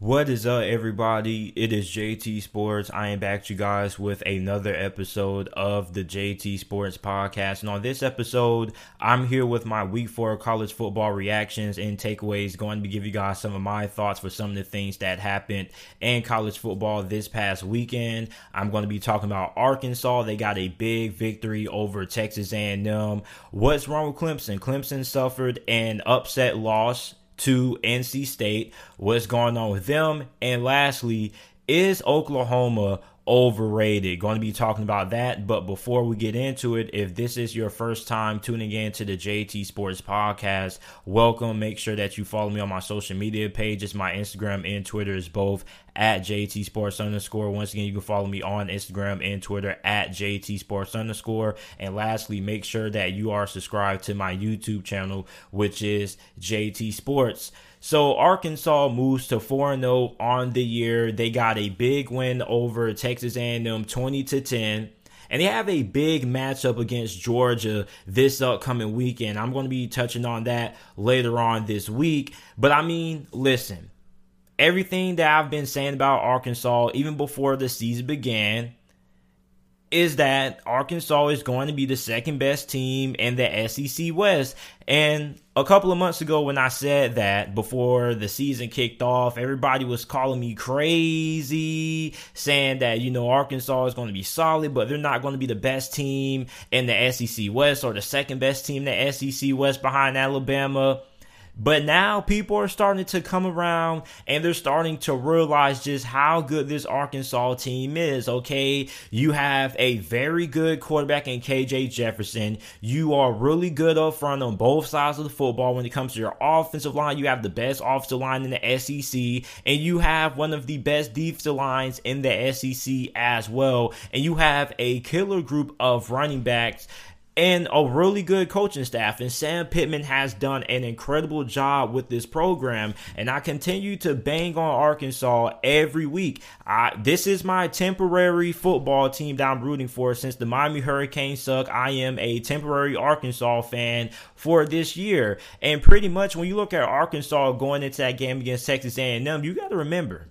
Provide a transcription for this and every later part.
What is up, everybody? It is JT Sports. I am back to you guys with another episode of the JT Sports Podcast. And on this episode, I'm here with my week four college football reactions and takeaways. Going to give you guys some of my thoughts for some of the things that happened in college football this past weekend. I'm going to be talking about Arkansas. They got a big victory over Texas A&M. What's wrong with Clemson? Clemson suffered an upset loss to NC State, what's going on with them, and lastly, is Oklahoma overrated. Going to be talking about that. But before we get into it, if this is your first time tuning in to the JT Sports Podcast, welcome. Make sure that you follow me on my social media pages. My Instagram and Twitter is both at JT Sports underscore. Once again, you can follow me on Instagram and Twitter at JT Sports underscore. And lastly, make sure that you are subscribed to my YouTube channel, which is JT Sports. So Arkansas moves to 4-0 on the year. They got a big win over Texas A&M 20 to 10. And they have a big matchup against Georgia this upcoming weekend. I'm going to be touching on that later on this week. But I mean, listen, everything that I've been saying about Arkansas, even before the season began, is that Arkansas is going to be the second best team in the SEC West. And a couple of months ago, when I said that before the season kicked off, everybody was calling me crazy, saying that, you know, Arkansas is going to be solid, but they're not going to be the best team in the SEC West or the second best team in the SEC West behind Alabama. But now people are starting to come around and they're starting to realize just how good this Arkansas team is. Okay. You have a very good quarterback in KJ Jefferson. You are really good up front on both sides of the football when it comes to your offensive line. You have the best offensive line in the SEC and you have one of the best defensive lines in the SEC as well. And you have a killer group of running backs and a really good coaching staff. And Sam Pittman has done an incredible job with this program. And I continue to bang on Arkansas every week. I, this is my temporary football team that I'm rooting for since the Miami Hurricanes suck. I am a temporary Arkansas fan for this year. And pretty much when you look at Arkansas going into that game against Texas A&M, you got to remember.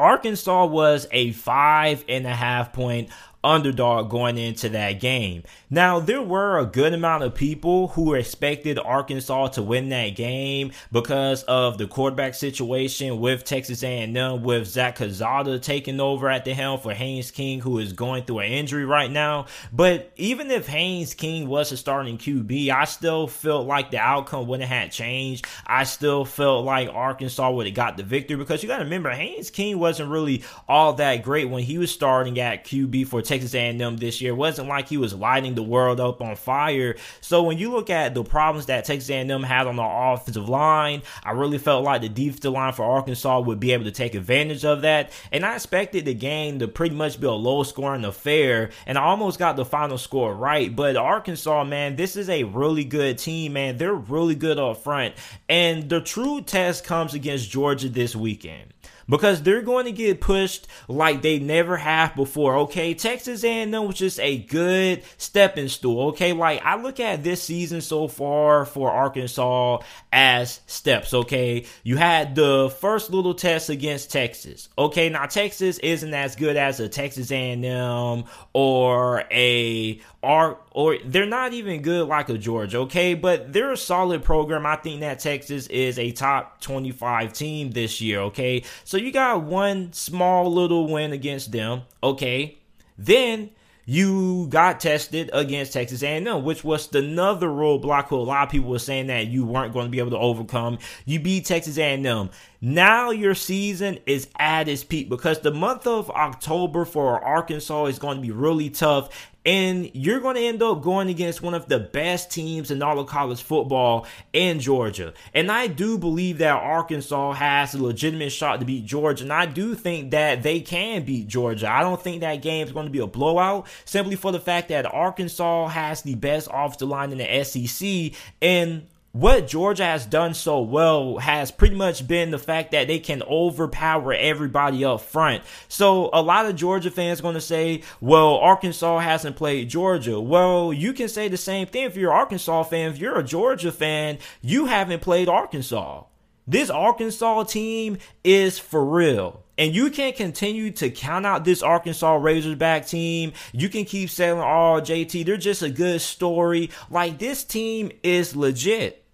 Arkansas was a five and a half point underdog going into that game. Now, there were a good amount of people who expected Arkansas to win that game because of the quarterback situation with Texas A&M, with Zach Calzada taking over at the helm for Haynes King, who is going through an injury right now. But even if Haynes King was a starting QB, I still felt like the outcome wouldn't have changed. I still felt like Arkansas would have got the victory because you got to remember, Haynes King wasn't really all that great when he was starting at QB for Texas A&M this year. It wasn't like he was lighting the world up on fire. So when you look at the problems that Texas A&M had on the offensive line, I really felt like the defensive line for Arkansas would be able to take advantage of that. And I expected the game to pretty much be a low scoring affair. And I almost got the final score right. But Arkansas, man, this is a really good team, man. They're really good up front. And the true test comes against Georgia this weekend because they're going to get pushed like they never have before. Okay, Texas A&M was just a good stepping stool. Okay, like I look at this season so far for Arkansas as steps. Okay, you had the first little test against Texas. Okay, now Texas isn't as good as a Texas A&M or a are or they're not even good like a Georgia, okay? But they're a solid program. I think that Texas is a top 25 team this year, okay? So you got one small little win against them, okay? Then you got tested against Texas A&M, which was another roadblock who a lot of people were saying that you weren't going to be able to overcome. You beat Texas A&M. Now your season is at its peak because the month of October for Arkansas is going to be really tough and you're going to end up going against one of the best teams in all of college football in Georgia. And I do believe that Arkansas has a legitimate shot to beat Georgia, and I do think that they can beat Georgia. I don't think that game is going to be a blowout simply for the fact that Arkansas has the best offensive line in the SEC, and what Georgia has done so well has pretty much been the fact that they can overpower everybody up front. So a lot of Georgia fans going to say, well, Arkansas hasn't played Georgia. Well, you can say the same thing if you're an Arkansas fan. If you're a Georgia fan, you haven't played Arkansas. This Arkansas team is for real. And you can continue to count out this Arkansas Razorback team. You can keep saying, oh, JT, they're just a good story. Like, this team is legit.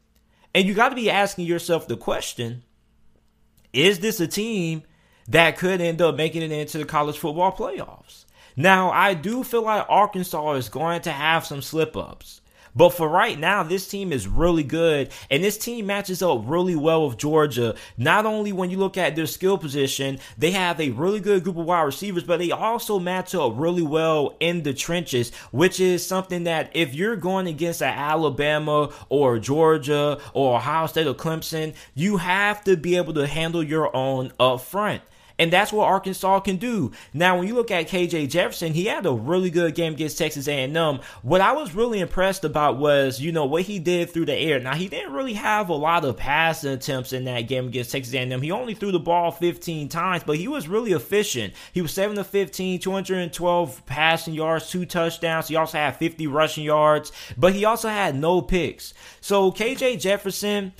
And you got to be asking yourself the question is this a team that could end up making it into the college football playoffs? Now, I do feel like Arkansas is going to have some slip ups. But for right now, this team is really good, and this team matches up really well with Georgia. Not only when you look at their skill position, they have a really good group of wide receivers, but they also match up really well in the trenches, which is something that if you're going against an Alabama or Georgia or Ohio State or Clemson, you have to be able to handle your own up front. And that's what Arkansas can do. Now, when you look at KJ Jefferson, he had a really good game against Texas A&M. What I was really impressed about was, you know, what he did through the air. Now, he didn't really have a lot of passing attempts in that game against Texas A&M. He only threw the ball 15 times, but he was really efficient. He was 7 to 15, 212 passing yards, two touchdowns. He also had 50 rushing yards, but he also had no picks. So, KJ Jefferson,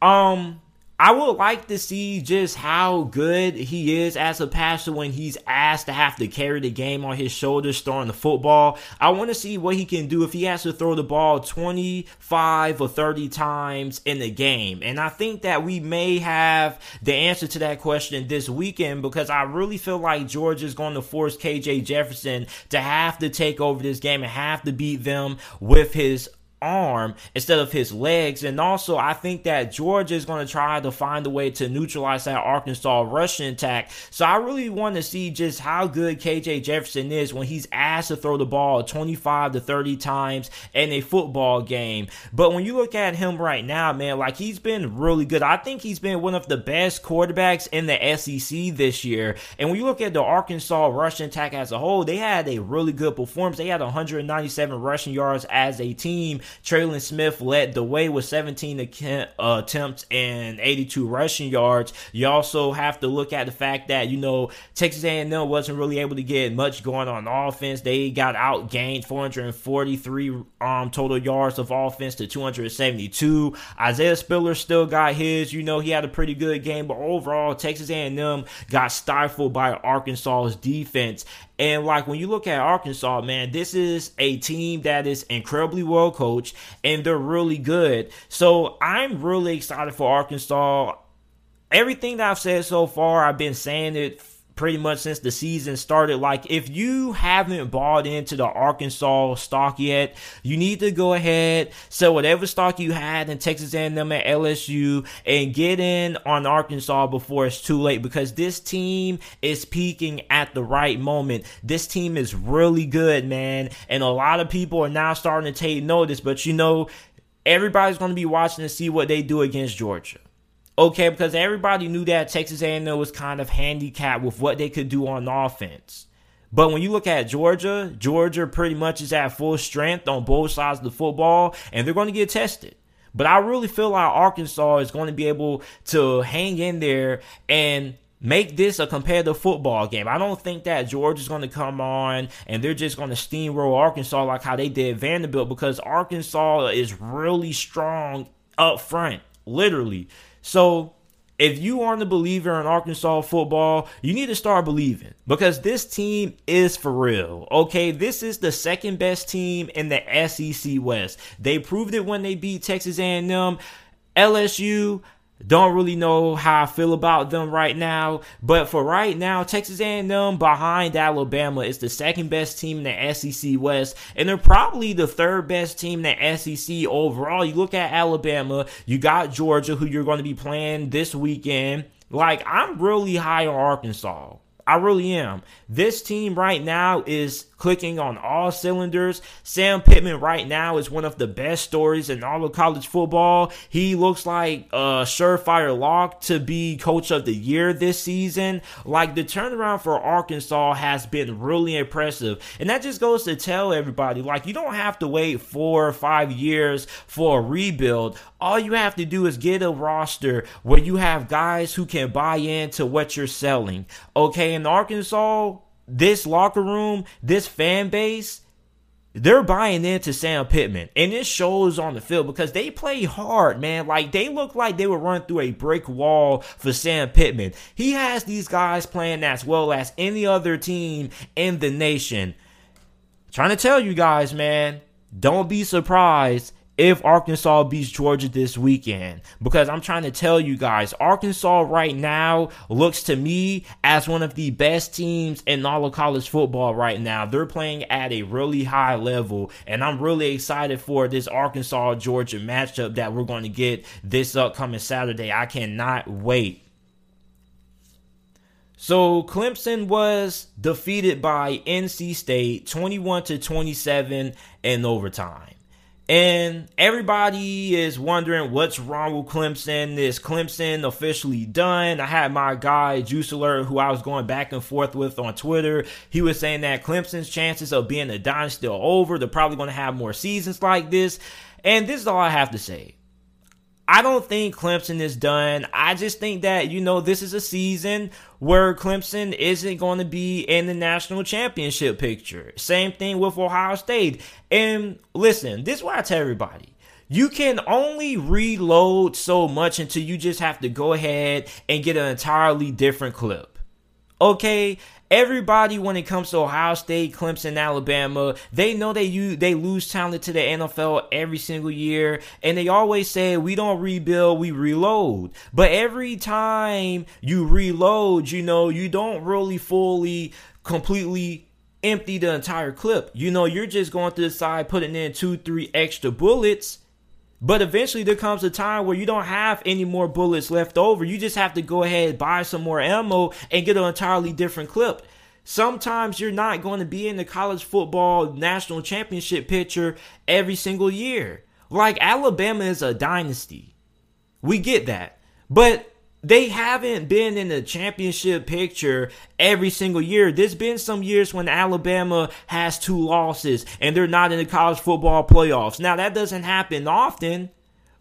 um, I would like to see just how good he is as a passer when he's asked to have to carry the game on his shoulders throwing the football. I want to see what he can do if he has to throw the ball 25 or 30 times in the game. And I think that we may have the answer to that question this weekend because I really feel like Georgia is going to force KJ Jefferson to have to take over this game and have to beat them with his arm instead of his legs. And also, I think that Georgia is going to try to find a way to neutralize that Arkansas rushing attack. So I really want to see just how good KJ Jefferson is when he's asked to throw the ball 25 to 30 times in a football game. But when you look at him right now, man, like he's been really good. I think he's been one of the best quarterbacks in the SEC this year. And when you look at the Arkansas rushing attack as a whole, they had a really good performance. They had 197 rushing yards as a team. Trelon Smith led the way with 17 attempts and 82 rushing yards. You also have to look at the fact that you know Texas A&M wasn't really able to get much going on offense. They got outgained 443 um, total yards of offense to 272. Isaiah Spiller still got his. You know he had a pretty good game, but overall Texas A&M got stifled by Arkansas's defense. And like when you look at Arkansas, man, this is a team that is incredibly well coached and they're really good. So I'm really excited for Arkansas. Everything that I've said so far, I've been saying it pretty much since the season started. Like, if you haven't bought into the Arkansas stock yet, you need to go ahead, sell whatever stock you had in Texas A&M at LSU, and get in on Arkansas before it's too late because this team is peaking at the right moment. This team is really good, man, and a lot of people are now starting to take notice. But you know, everybody's going to be watching to see what they do against Georgia. Okay, because everybody knew that Texas A&M was kind of handicapped with what they could do on offense. But when you look at Georgia, Georgia pretty much is at full strength on both sides of the football, and they're going to get tested. But I really feel like Arkansas is going to be able to hang in there and make this a competitive football game. I don't think that Georgia's going to come on and they're just going to steamroll Arkansas like how they did Vanderbilt because Arkansas is really strong up front, literally. So if you aren't a believer in Arkansas football, you need to start believing because this team is for real. Okay, this is the second best team in the SEC West. They proved it when they beat Texas A&M, LSU. Don't really know how I feel about them right now, but for right now, Texas A&M behind Alabama is the second best team in the SEC West, and they're probably the third best team in the SEC overall. You look at Alabama, you got Georgia, who you're going to be playing this weekend. Like I'm really high on Arkansas. I really am. This team right now is clicking on all cylinders. Sam Pittman right now is one of the best stories in all of college football. He looks like a surefire lock to be coach of the year this season. Like the turnaround for Arkansas has been really impressive. And that just goes to tell everybody like you don't have to wait four or five years for a rebuild. All you have to do is get a roster where you have guys who can buy into what you're selling. Okay, in Arkansas, this locker room, this fan base, they're buying into Sam Pittman, and it shows on the field because they play hard, man. Like they look like they would run through a brick wall for Sam Pittman. He has these guys playing as well as any other team in the nation. Trying to tell you guys, man, don't be surprised if Arkansas beats Georgia this weekend. Because I'm trying to tell you guys, Arkansas right now looks to me as one of the best teams in all of college football right now. They're playing at a really high level, and I'm really excited for this Arkansas Georgia matchup that we're going to get this upcoming Saturday. I cannot wait. So Clemson was defeated by NC State 21 to 27 in overtime. And everybody is wondering what's wrong with Clemson. Is Clemson officially done? I had my guy Juice Alert, who I was going back and forth with on Twitter. He was saying that Clemson's chances of being a dynasty are over. They're probably going to have more seasons like this. And this is all I have to say. I don't think Clemson is done. I just think that, you know, this is a season where Clemson isn't going to be in the national championship picture. Same thing with Ohio State. And listen, this is what I tell everybody. You can only reload so much until you just have to go ahead and get an entirely different clip. Okay? Everybody, when it comes to Ohio State, Clemson, Alabama, they know they you they lose talent to the NFL every single year, and they always say we don't rebuild, we reload. But every time you reload, you know you don't really fully, completely empty the entire clip. You know you're just going to the side, putting in two, three extra bullets but eventually there comes a time where you don't have any more bullets left over. You just have to go ahead, buy some more ammo, and get an entirely different clip. Sometimes you're not going to be in the college football national championship picture every single year. Like Alabama is a dynasty. We get that. But they haven't been in the championship picture every single year. There's been some years when Alabama has two losses and they're not in the college football playoffs. Now, that doesn't happen often,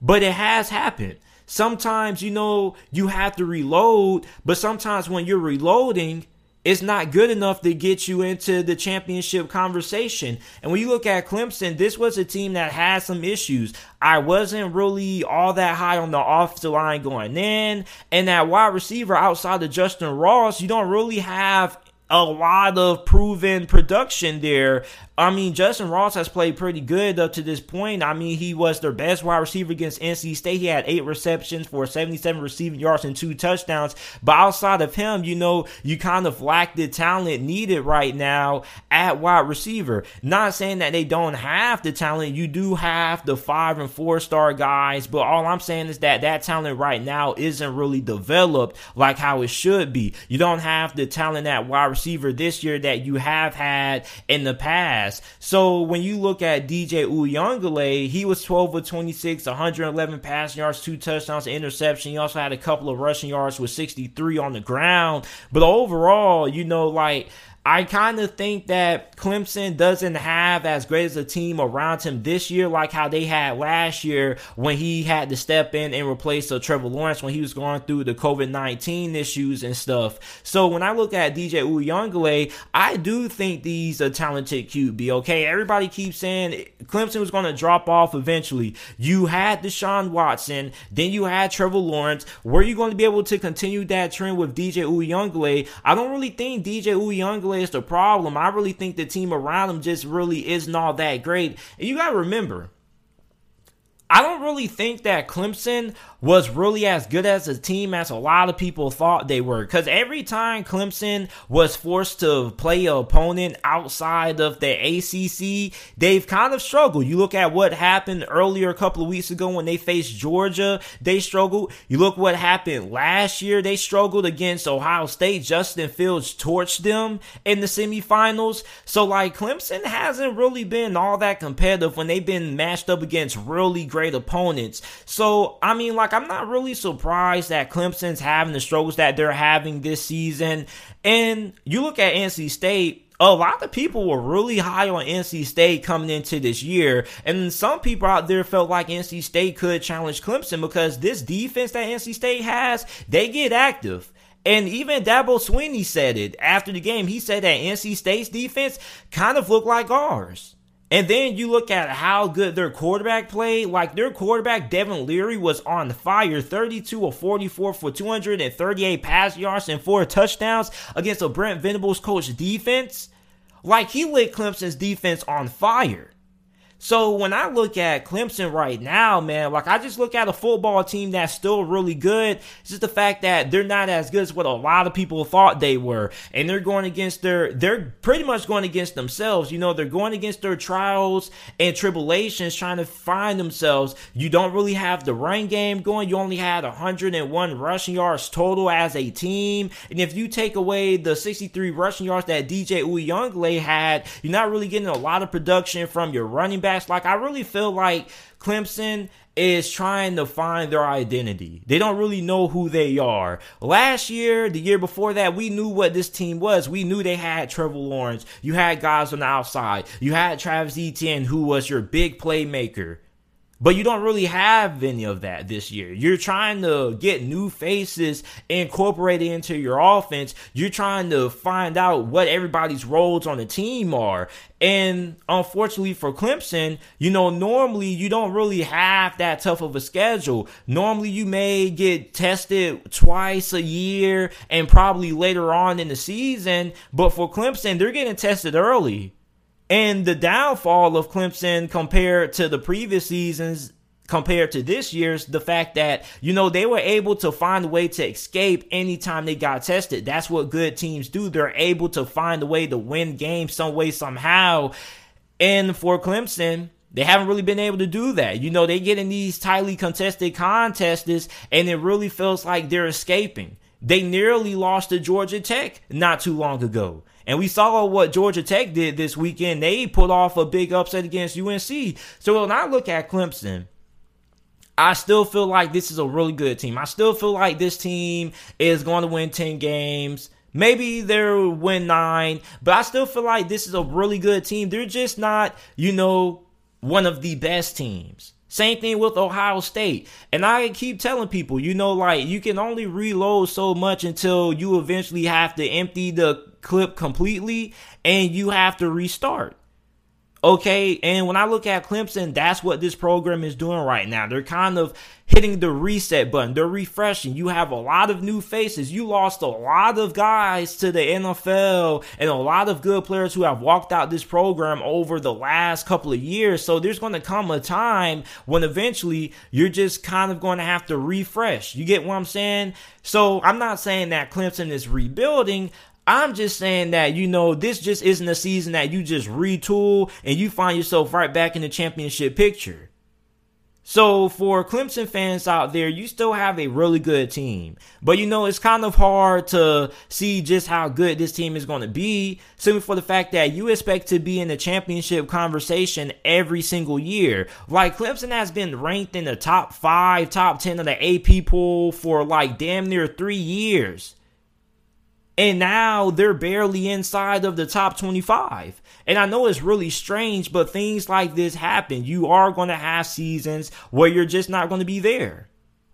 but it has happened. Sometimes, you know, you have to reload, but sometimes when you're reloading, it's not good enough to get you into the championship conversation. And when you look at Clemson, this was a team that had some issues. I wasn't really all that high on the offensive line going in. And that wide receiver outside of Justin Ross, you don't really have a lot of proven production there. I mean, Justin Ross has played pretty good up to this point. I mean, he was their best wide receiver against NC State. He had eight receptions for 77 receiving yards and two touchdowns. But outside of him, you know, you kind of lack the talent needed right now at wide receiver. Not saying that they don't have the talent. You do have the five and four star guys. But all I'm saying is that that talent right now isn't really developed like how it should be. You don't have the talent at wide receiver this year that you have had in the past. So when you look at DJ Uiagalelei, he was 12 of 26, 111 passing yards, two touchdowns, interception. He also had a couple of rushing yards with 63 on the ground. But overall, you know, like I kind of think that Clemson doesn't have as great as a team around him this year, like how they had last year when he had to step in and replace uh, Trevor Lawrence when he was going through the COVID 19 issues and stuff. So when I look at DJ Uiagalelei, I do think he's a talented QB, okay? Everybody keeps saying Clemson was going to drop off eventually. You had Deshaun Watson, then you had Trevor Lawrence. Were you going to be able to continue that trend with DJ Uiagalelei? I don't really think DJ Is the problem. I really think the team around him just really isn't all that great. And you got to remember, I don't really think that Clemson was really as good as a team as a lot of people thought they were. Because every time Clemson was forced to play an opponent outside of the ACC, they've kind of struggled. You look at what happened earlier a couple of weeks ago when they faced Georgia, they struggled. You look what happened last year, they struggled against Ohio State. Justin Fields torched them in the semifinals. So, like, Clemson hasn't really been all that competitive when they've been matched up against really great great opponents. So, I mean, like, I'm not really surprised that Clemson's having the struggles that they're having this season. And you look at NC State, a lot of people were really high on NC State coming into this year, and some people out there felt like NC State could challenge Clemson because this defense that NC State has, they get active. And even Dabo Swinney said it after the game. He said that NC State's defense kind of looked like ours. And then you look at how good their quarterback played. Like their quarterback, Devin Leary, was on fire 32 or 44 for 238 pass yards and four touchdowns against a Brent Venables coach defense. Like he lit Clemson's defense on fire. So when I look at Clemson right now, man, like I just look at a football team that's still really good. It's just the fact that they're not as good as what a lot of people thought they were. And they're going against their, they're pretty much going against themselves. You know, they're going against their trials and tribulations trying to find themselves. You don't really have the run game going. You only had 101 rushing yards total as a team. And if you take away the 63 rushing yards that DJ Uiagalelei had, you're not really getting a lot of production from your running back backs. Like I really feel like Clemson is trying to find their identity. They don't really know who they are. Last year, the year before that, we knew what this team was. We knew they had Trevor Lawrence. You had guys on the outside. You had Travis Etienne, who was your big playmaker. But you don't really have any of that this year. You're trying to get new faces incorporated into your offense. You're trying to find out what everybody's roles on the team are. And unfortunately for Clemson, you know, normally you don't really have that tough of a schedule. Normally you may get tested twice a year and probably later on in the season. But for Clemson, they're getting tested early. And the downfall of Clemson compared to the previous seasons compared to this year's the fact that you know they were able to find a way to escape anytime they got tested that's what good teams do they're able to find a way to win games some way somehow and for clemson they haven't really been able to do that. You know, they get in these tightly contested contests and it really feels like they're escaping. They nearly lost to Georgia Tech not too long ago. And we saw what Georgia Tech did this weekend. They put off a big upset against UNC. So when I look at Clemson, I still feel like this is a really good team. I still feel like this team is going to win 10 games. Maybe they'll win nine, but I still feel like this is a really good team. They're just not, you know, one of the best teams. Same thing with Ohio State. And I keep telling people, you know, like you can only reload so much until you eventually have to empty the clip completely and you have to restart. Okay, and when I look at Clemson, that's what this program is doing right now. They're kind of hitting the reset button. They're refreshing. You have a lot of new faces. You lost a lot of guys to the NFL and a lot of good players who have walked out this program over the last couple of years. So there's going to come a time when eventually you're just kind of going to have to refresh. You get what I'm saying? So I'm not saying that Clemson is rebuilding. I'm just saying that, you know, this just isn't a season that you just retool and you find yourself right back in the championship picture. So for Clemson fans out there, you still have a really good team. But you know, it's kind of hard to see just how good this team is going to be simply for the fact that you expect to be in the championship conversation every single year. Like Clemson has been ranked in the top five, top 10 of the AP poll for like damn near three years. And now they're barely inside of the top 25. And I know it's really strange, but things like this happen. You are going to have seasons where you're just not going to be there.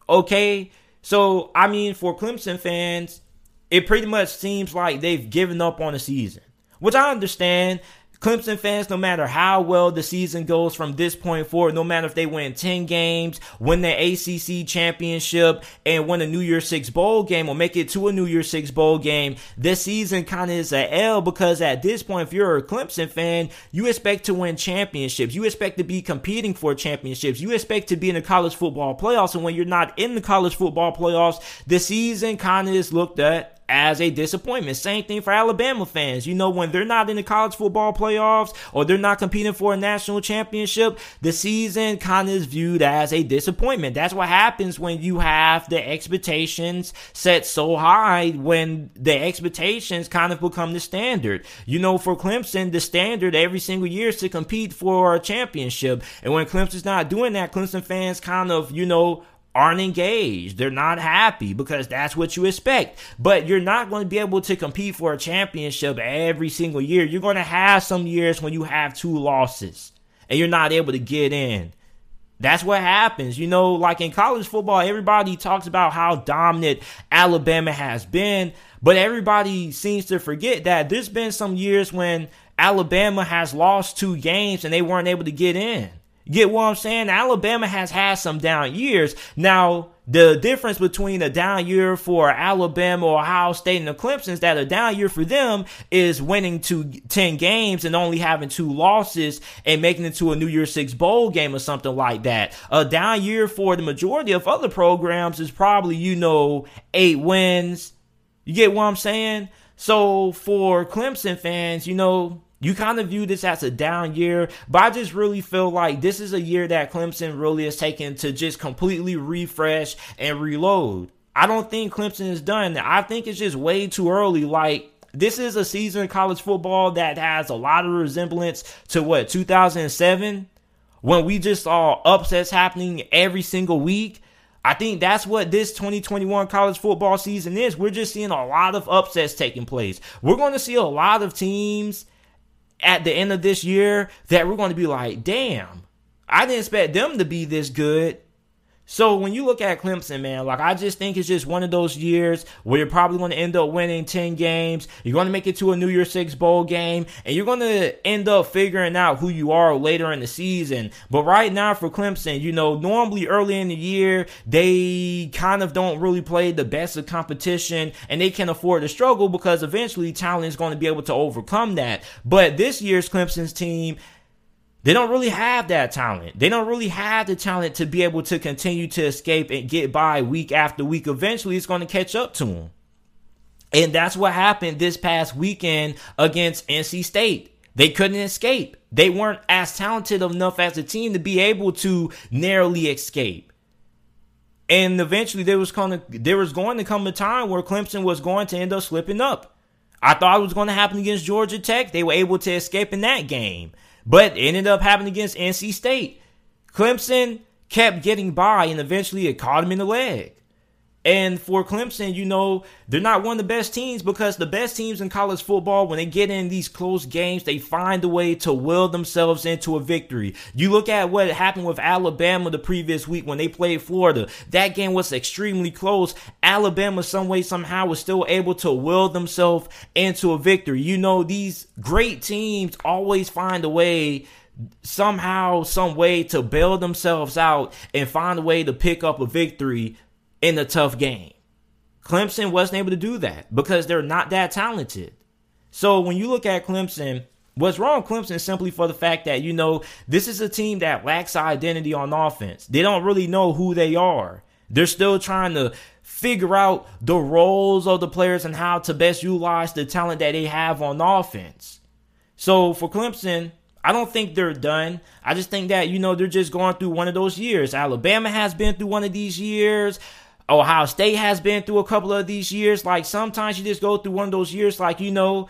Okay? So, I mean, for Clemson fans, it pretty much seems like they've given up on the season, which I understand. Clemson fans, no matter how well the season goes from this point forward, no matter if they win 10 games, win the ACC championship, and win a New Year's Six bowl game or make it to a New Year's Six bowl game, this season kind of is a L because at this point, if you're a Clemson fan, you expect to win championships. You expect to be competing for championships. You expect to be in the college football playoffs. And when you're not in the college football playoffs, the season kind of is looked at as a disappointment. Same thing for Alabama fans. You know, when they're not in the college football playoffs or they're not competing for a national championship, the season kind of is viewed as a disappointment. That's what happens when you have the expectations set so high when the expectations kind of become the standard. You know, for Clemson, the standard every single year is to compete for a championship. And when Clemson's not doing that, Clemson fans kind of, you know, aren't engaged. They're not happy because that's what you expect. But you're not going to be able to compete for a championship every single year. You're going to have some years when you have two losses and you're not able to get in. That's what happens. You know, like in college football, everybody talks about how dominant Alabama has been. But everybody seems to forget that there's been some years when Alabama has lost two games and they weren't able to get in. Get what I'm saying? Alabama has had some down years. Now, the difference between a down year for Alabama, or Ohio State, and the Clemson is that a down year for them is winning to 10 games and only having two losses and making it to a New Year's Six bowl game or something like that. A down year for the majority of other programs is probably, you know, eight wins. You get what I'm saying? So for Clemson fans, you know, you kind of view this as a down year, but I just really feel like this is a year that Clemson really is taking to just completely refresh and reload. I don't think Clemson is done. I think it's just way too early. Like, this is a season of college football that has a lot of resemblance to what, 2007? When we just saw upsets happening every single week. I think that's what this 2021 college football season is. We're just seeing a lot of upsets taking place. We're going to see a lot of teams at the end of this year that we're going to be like, damn, I didn't expect them to be this good. So when you look at Clemson, man, like I just think it's just one of those years where you're probably going to end up winning 10 games. You're going to make it to a New Year's Six bowl game and you're going to end up figuring out who you are later in the season. But right now for Clemson, you know, normally early in the year, they kind of don't really play the best of competition and they can afford to struggle because eventually talent is going to be able to overcome that. But this year's Clemson's team they don't really have that talent. They don't really have the talent to be able to continue to escape and get by week after week. Eventually, it's going to catch up to them. And that's what happened this past weekend against NC State. They couldn't escape. They weren't as talented enough as a team to be able to narrowly escape. And eventually there was kind of there was going to come a time where Clemson was going to end up slipping up. I thought it was going to happen against Georgia Tech. They were able to escape in that game. But it ended up happening against NC State. Clemson kept getting by and eventually it caught him in the leg. And for Clemson, you know, they're not one of the best teams because the best teams in college football, when they get in these close games, they find a way to will themselves into a victory. You look at what happened with Alabama the previous week when they played Florida. That game was extremely close. Alabama, some way, somehow, was still able to will themselves into a victory. You know, these great teams always find a way somehow, some way to bail themselves out and find a way to pick up a victory in a tough game. Clemson wasn't able to do that because they're not that talented. So when you look at Clemson, what's wrong with Clemson simply for the fact that, you know, this is a team that lacks identity on offense. They don't really know who they are. They're still trying to figure out the roles of the players and how to best utilize the talent that they have on offense. So for Clemson, I don't think they're done. I just think that, you know, they're just going through one of those years. Alabama has been through one of these years. Ohio State has been through a couple of these years. Like sometimes you just go through one of those years, like, you know,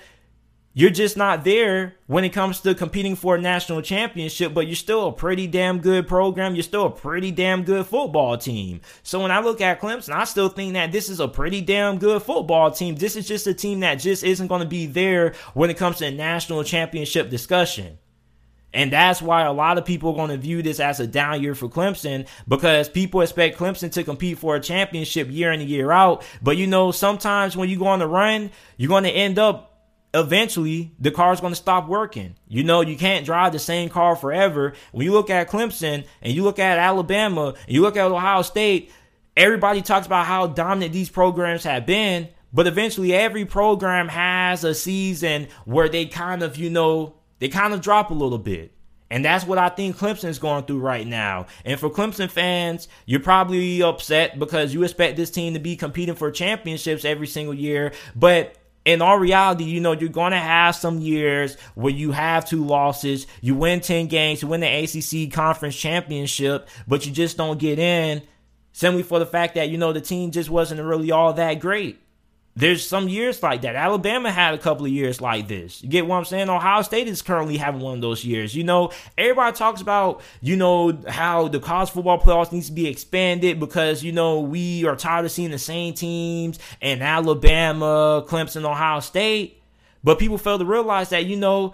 you're just not there when it comes to competing for a national championship, but you're still a pretty damn good program. You're still a pretty damn good football team. So when I look at Clemson, I still think that this is a pretty damn good football team. This is just a team that just isn't going to be there when it comes to a national championship discussion. And that's why a lot of people are going to view this as a down year for Clemson because people expect Clemson to compete for a championship year in and year out. But you know, sometimes when you go on the run, you're going to end up eventually the car's going to stop working. You know, you can't drive the same car forever. When you look at Clemson and you look at Alabama and you look at Ohio State, everybody talks about how dominant these programs have been. But eventually, every program has a season where they kind of, you know, they kind of drop a little bit. And that's what I think Clemson's going through right now. And for Clemson fans, you're probably upset because you expect this team to be competing for championships every single year. But in all reality, you know, you're going to have some years where you have two losses. You win 10 games, you win the ACC conference championship, but you just don't get in simply for the fact that, you know, the team just wasn't really all that great. There's some years like that. Alabama had a couple of years like this. You get what I'm saying? Ohio State is currently having one of those years. You know, everybody talks about, you know, how the college football playoffs needs to be expanded because, you know, we are tired of seeing the same teams in Alabama, Clemson, Ohio State. But people fail to realize that, you know,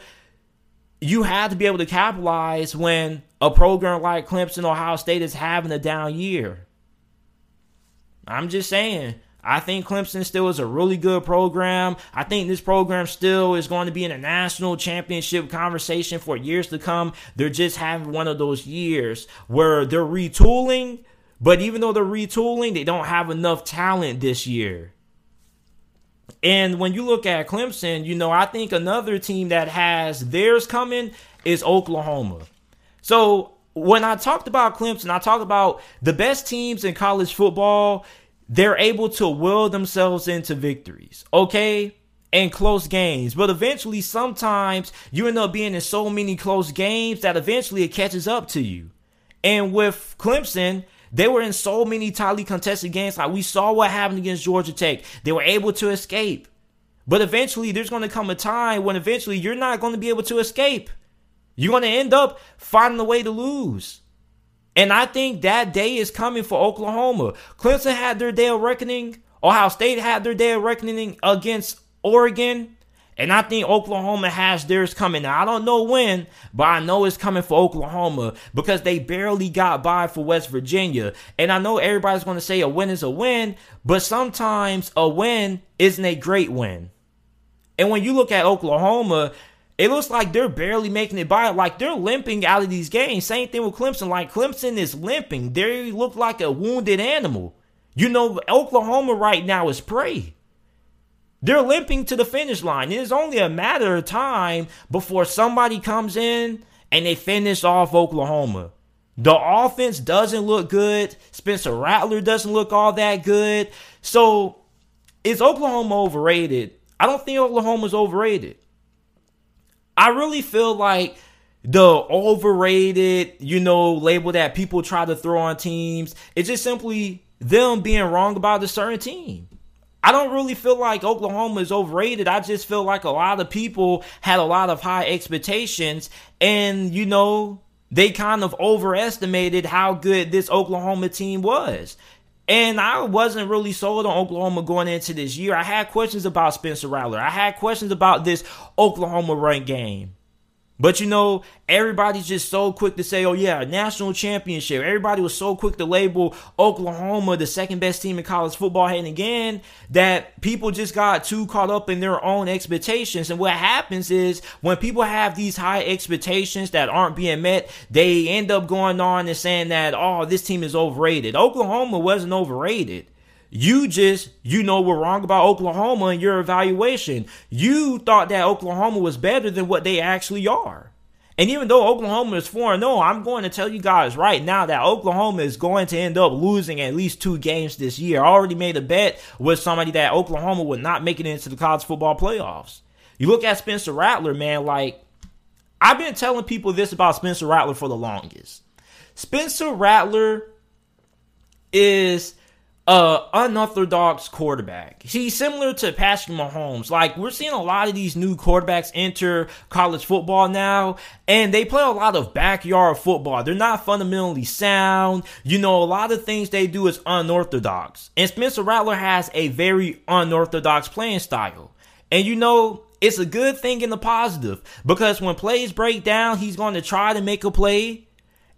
you have to be able to capitalize when a program like Clemson, Ohio State is having a down year. I'm just saying. I think Clemson still is a really good program. I think this program still is going to be in a national championship conversation for years to come. They're just having one of those years where they're retooling, but even though they're retooling, they don't have enough talent this year. And when you look at Clemson, you know, I think another team that has theirs coming is Oklahoma. So when I talked about Clemson, I talked about the best teams in college football they're able to will themselves into victories, okay? And close games. But eventually, sometimes you end up being in so many close games that eventually it catches up to you. And with Clemson, they were in so many tightly contested games. Like we saw what happened against Georgia Tech. They were able to escape. But eventually, there's going to come a time when eventually you're not going to be able to escape. You're going to end up finding a way to lose. And I think that day is coming for Oklahoma. Clemson had their day of reckoning. Ohio State had their day of reckoning against Oregon. And I think Oklahoma has theirs coming. Now, I don't know when, but I know it's coming for Oklahoma because they barely got by for West Virginia. And I know everybody's going to say a win is a win, but sometimes a win isn't a great win. And when you look at Oklahoma, it looks like they're barely making it by. Like they're limping out of these games. Same thing with Clemson. Like Clemson is limping. They look like a wounded animal. You know, Oklahoma right now is prey. They're limping to the finish line. It is only a matter of time before somebody comes in and they finish off Oklahoma. The offense doesn't look good. Spencer Rattler doesn't look all that good. So, is Oklahoma overrated? I don't think Oklahoma's overrated. I really feel like the overrated, you know, label that people try to throw on teams, it's just simply them being wrong about a certain team. I don't really feel like Oklahoma is overrated. I just feel like a lot of people had a lot of high expectations and, you know, they kind of overestimated how good this Oklahoma team was. And I wasn't really sold on Oklahoma going into this year. I had questions about Spencer Rattler. I had questions about this Oklahoma run game. But you know, everybody's just so quick to say, oh yeah, national championship. Everybody was so quick to label Oklahoma the second best team in college football and again that people just got too caught up in their own expectations. And what happens is when people have these high expectations that aren't being met, they end up going on and saying that, oh, this team is overrated. Oklahoma wasn't overrated. You just, you know, were wrong about Oklahoma in your evaluation. You thought that Oklahoma was better than what they actually are. And even though Oklahoma is 4 0, I'm going to tell you guys right now that Oklahoma is going to end up losing at least two games this year. I already made a bet with somebody that Oklahoma would not make it into the college football playoffs. You look at Spencer Rattler, man, like, I've been telling people this about Spencer Rattler for the longest. Spencer Rattler is uh unorthodox quarterback. He's similar to Patrick Mahomes. Like we're seeing a lot of these new quarterbacks enter college football now, and they play a lot of backyard football. They're not fundamentally sound. You know, a lot of things they do is unorthodox. And Spencer Rattler has a very unorthodox playing style. And you know, it's a good thing in the positive because when plays break down, he's going to try to make a play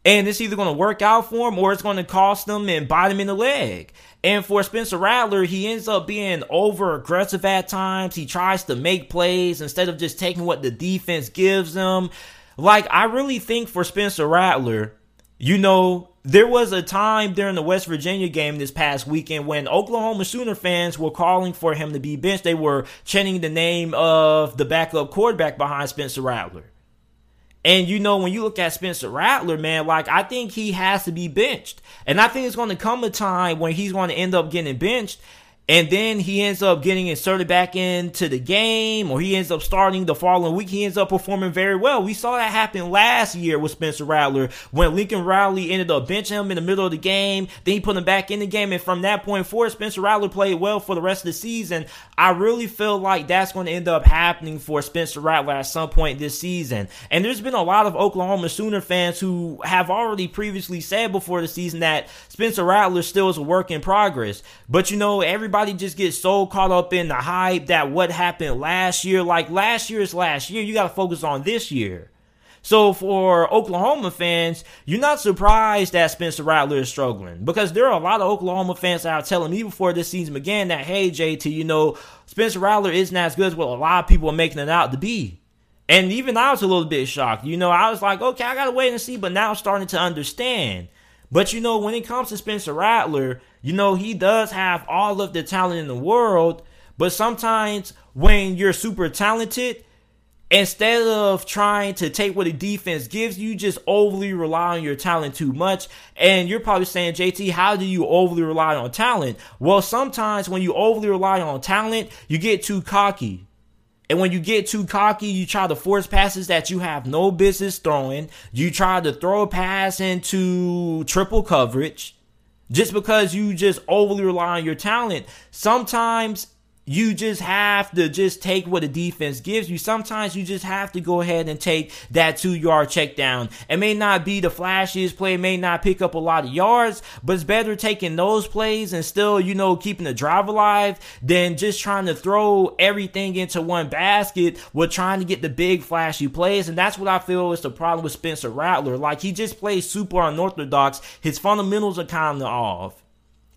and it's either going to work out for him or it's going to cost him and bite him in the leg. And for Spencer Rattler, he ends up being over aggressive at times. He tries to make plays instead of just taking what the defense gives him. Like, I really think for Spencer Rattler, you know, there was a time during the West Virginia game this past weekend when Oklahoma Sooner fans were calling for him to be benched. They were chanting the name of the backup quarterback behind Spencer Rattler. And you know, when you look at Spencer Rattler, man, like I think he has to be benched. And I think it's going to come a time when he's going to end up getting benched and then he ends up getting inserted back into the game, or he ends up starting the following week. He ends up performing very well. We saw that happen last year with Spencer Rattler when Lincoln Riley ended up benching him in the middle of the game. Then he put him back in the game, and from that point forward, Spencer Rattler played well for the rest of the season. I really feel like that's going to end up happening for Spencer Rattler at some point this season. And there's been a lot of Oklahoma Sooner fans who have already previously said before the season that Spencer Rattler still is a work in progress. But you know, everybody everybody just gets so caught up in the hype that what happened last year, like last year is last year. You got to focus on this year. So for Oklahoma fans, you're not surprised that Spencer Rattler is struggling because there are a lot of Oklahoma fans are telling me before this season began that, hey, JT, you know, Spencer Rattler isn't as good as what a lot of people are making it out to be. And even I was a little bit shocked. You know, I was like, okay, I gotta wait and see, but now I'm starting to understand. But you know, when it comes to Spencer Rattler, you know, he does have all of the talent in the world, but sometimes when you're super talented, instead of trying to take what the defense gives you, just overly rely on your talent too much. And you're probably saying, JT, how do you overly rely on talent? Well, sometimes when you overly rely on talent, you get too cocky. And when you get too cocky, you try to force passes that you have no business throwing. You try to throw a pass into triple coverage just because you just overly rely on your talent. Sometimes you just have to just take what the defense gives you. Sometimes you just have to go ahead and take that two yard check down. It may not be the flashiest play, may not pick up a lot of yards, but it's better taking those plays and still, you know, keeping the drive alive than just trying to throw everything into one basket with trying to get the big flashy plays. And that's what I feel is the problem with Spencer Rattler. Like he just plays super unorthodox. His fundamentals are kind of off.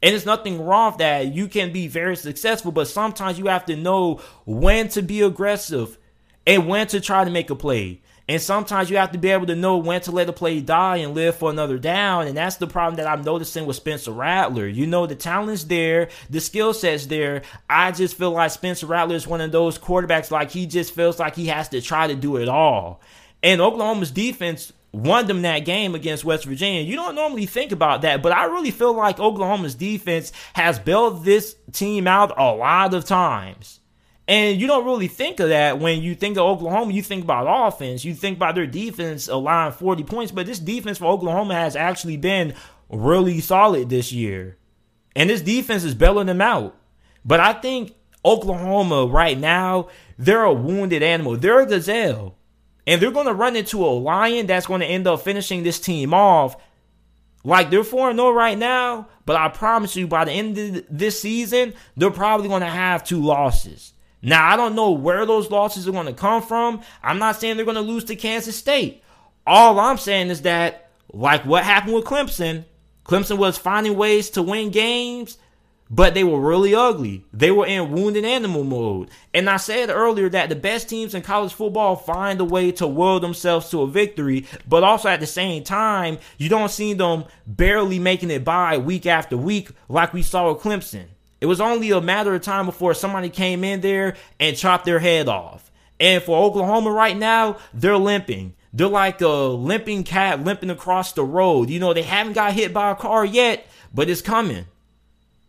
And there's nothing wrong with that. You can be very successful, but sometimes you have to know when to be aggressive and when to try to make a play. And sometimes you have to be able to know when to let a play die and live for another down. And that's the problem that I'm noticing with Spencer Rattler. You know, the talent's there, the skill set's there. I just feel like Spencer Rattler is one of those quarterbacks, like he just feels like he has to try to do it all. And Oklahoma's defense won them that game against West Virginia. You don't normally think about that, but I really feel like Oklahoma's defense has bailed this team out a lot of times. And you don't really think of that when you think of Oklahoma. You think about offense. You think about their defense allowing 40 points. But this defense for Oklahoma has actually been really solid this year. And this defense is bailing them out. But I think Oklahoma right now, they're a wounded animal. They're a gazelle and they're going to run into a lion that's going to end up finishing this team off. Like they're 4 0 right now, but I promise you by the end of this season, they're probably going to have two losses. Now, I don't know where those losses are going to come from. I'm not saying they're going to lose to Kansas State. All I'm saying is that, like what happened with Clemson, Clemson was finding ways to win games but they were really ugly. They were in wounded animal mode. And I said earlier that the best teams in college football find a way to will themselves to a victory, but also at the same time, you don't see them barely making it by week after week like we saw with Clemson. It was only a matter of time before somebody came in there and chopped their head off. And for Oklahoma right now, they're limping. They're like a limping cat limping across the road. You know, they haven't got hit by a car yet, but it's coming.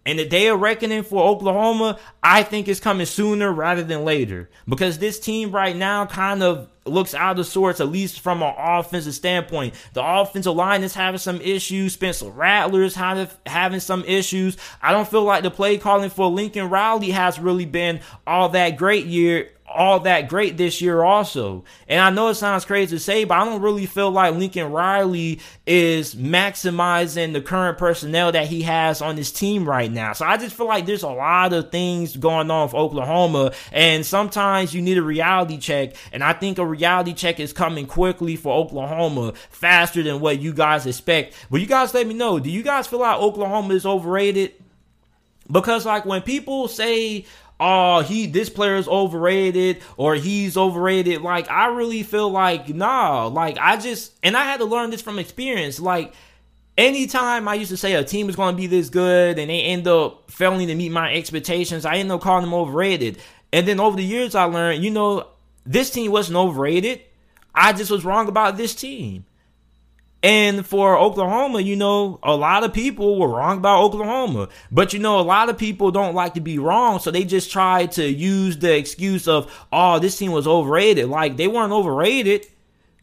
And the day of reckoning for Oklahoma, I think is coming sooner rather than later. Because this team right now kind of looks out of sorts, at least from an offensive standpoint. The offensive line is having some issues. Spencer Rattler is having some issues. I don't feel like the play calling for Lincoln Riley has really been all that great year all that great this year also. And I know it sounds crazy to say, but I don't really feel like Lincoln Riley is maximizing the current personnel that he has on his team right now. So I just feel like there's a lot of things going on for Oklahoma and sometimes you need a reality check and I think a reality check is coming quickly for Oklahoma faster than what you guys expect. But you guys let me know, do you guys feel like Oklahoma is overrated? Because like when people say oh he this player is overrated or he's overrated. Like i really feel like nah like i just and i had to learn this from experience. Like anytime i used to say a team is going to be this good and they end up failing to meet my expectations i end up calling them overrated. And then over the years i learned you know this team wasn't overrated. I just was wrong about this team and for Oklahoma, you know, a lot of people were wrong about Oklahoma. But you know, a lot of people don't like to be wrong, so they just try to use the excuse of, oh, this team was overrated. Like they weren't overrated.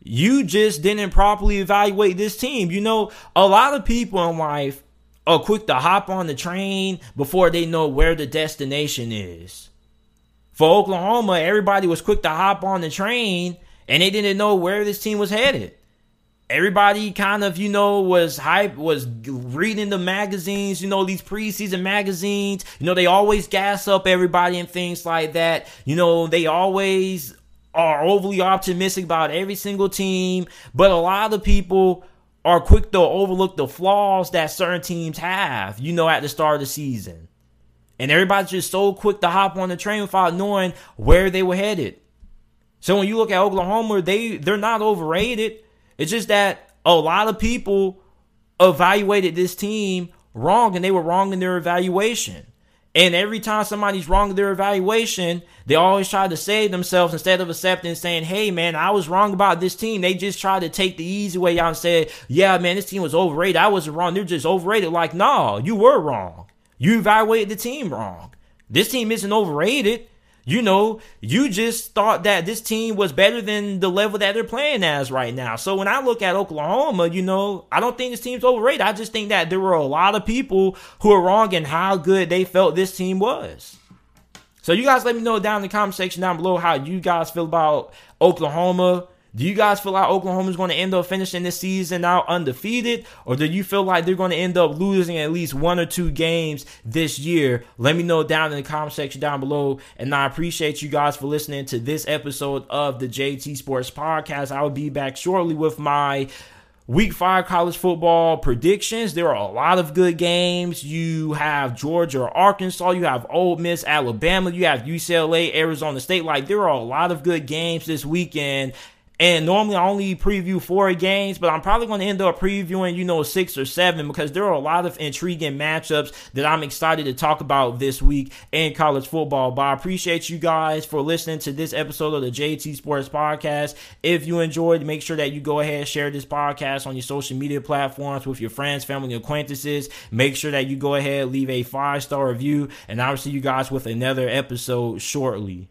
You just didn't properly evaluate this team. You know, a lot of people in life are quick to hop on the train before they know where the destination is. For Oklahoma, everybody was quick to hop on the train and they didn't know where this team was headed everybody kind of you know was hype was reading the magazines you know these preseason magazines you know they always gas up everybody and things like that you know they always are overly optimistic about every single team, but a lot of people are quick to overlook the flaws that certain teams have, you know, at the start of the season. And everybody's just so quick to hop on the train without knowing where they were headed. So when you look at Oklahoma, they they're not overrated. It's just that a lot of people evaluated this team wrong and they were wrong in their evaluation. And every time somebody's wrong in their evaluation, they always try to save themselves instead of accepting saying, hey, man, I was wrong about this team. They just try to take the easy way out and say, yeah, man, this team was overrated. I wasn't wrong. They're just overrated. Like, no, you were wrong. You evaluated the team wrong. This team isn't overrated. You know, you just thought that this team was better than the level that they're playing as right now. So when I look at Oklahoma, you know, I don't think this team's overrated. I just think that there were a lot of people who are wrong in how good they felt this team was. So you guys let me know down in the comment section down below how you guys feel about Oklahoma. Do you guys feel like Oklahoma is going to end up finishing this season out undefeated? Or do you feel like they're going to end up losing at least one or two games this year? Let me know down in the comment section down below. And I appreciate you guys for listening to this episode of the JT Sports Podcast. I will be back shortly with my Week five college football predictions. There are a lot of good games. You have Georgia or Arkansas. You have Ole Miss, Alabama. You have UCLA, Arizona State. Like, there are a lot of good games this weekend. And normally I only preview four games, but I'm probably going to end up previewing, you know, six or seven because there are a lot of intriguing matchups that I'm excited to talk about this week in college football. But I appreciate you guys for listening to this episode of the JT Sports Podcast. If you enjoyed, make sure that you go ahead and share this podcast on your social media platforms with your friends, family, and acquaintances. Make sure that you go ahead, leave a five star review, and I'll see you guys with another episode shortly.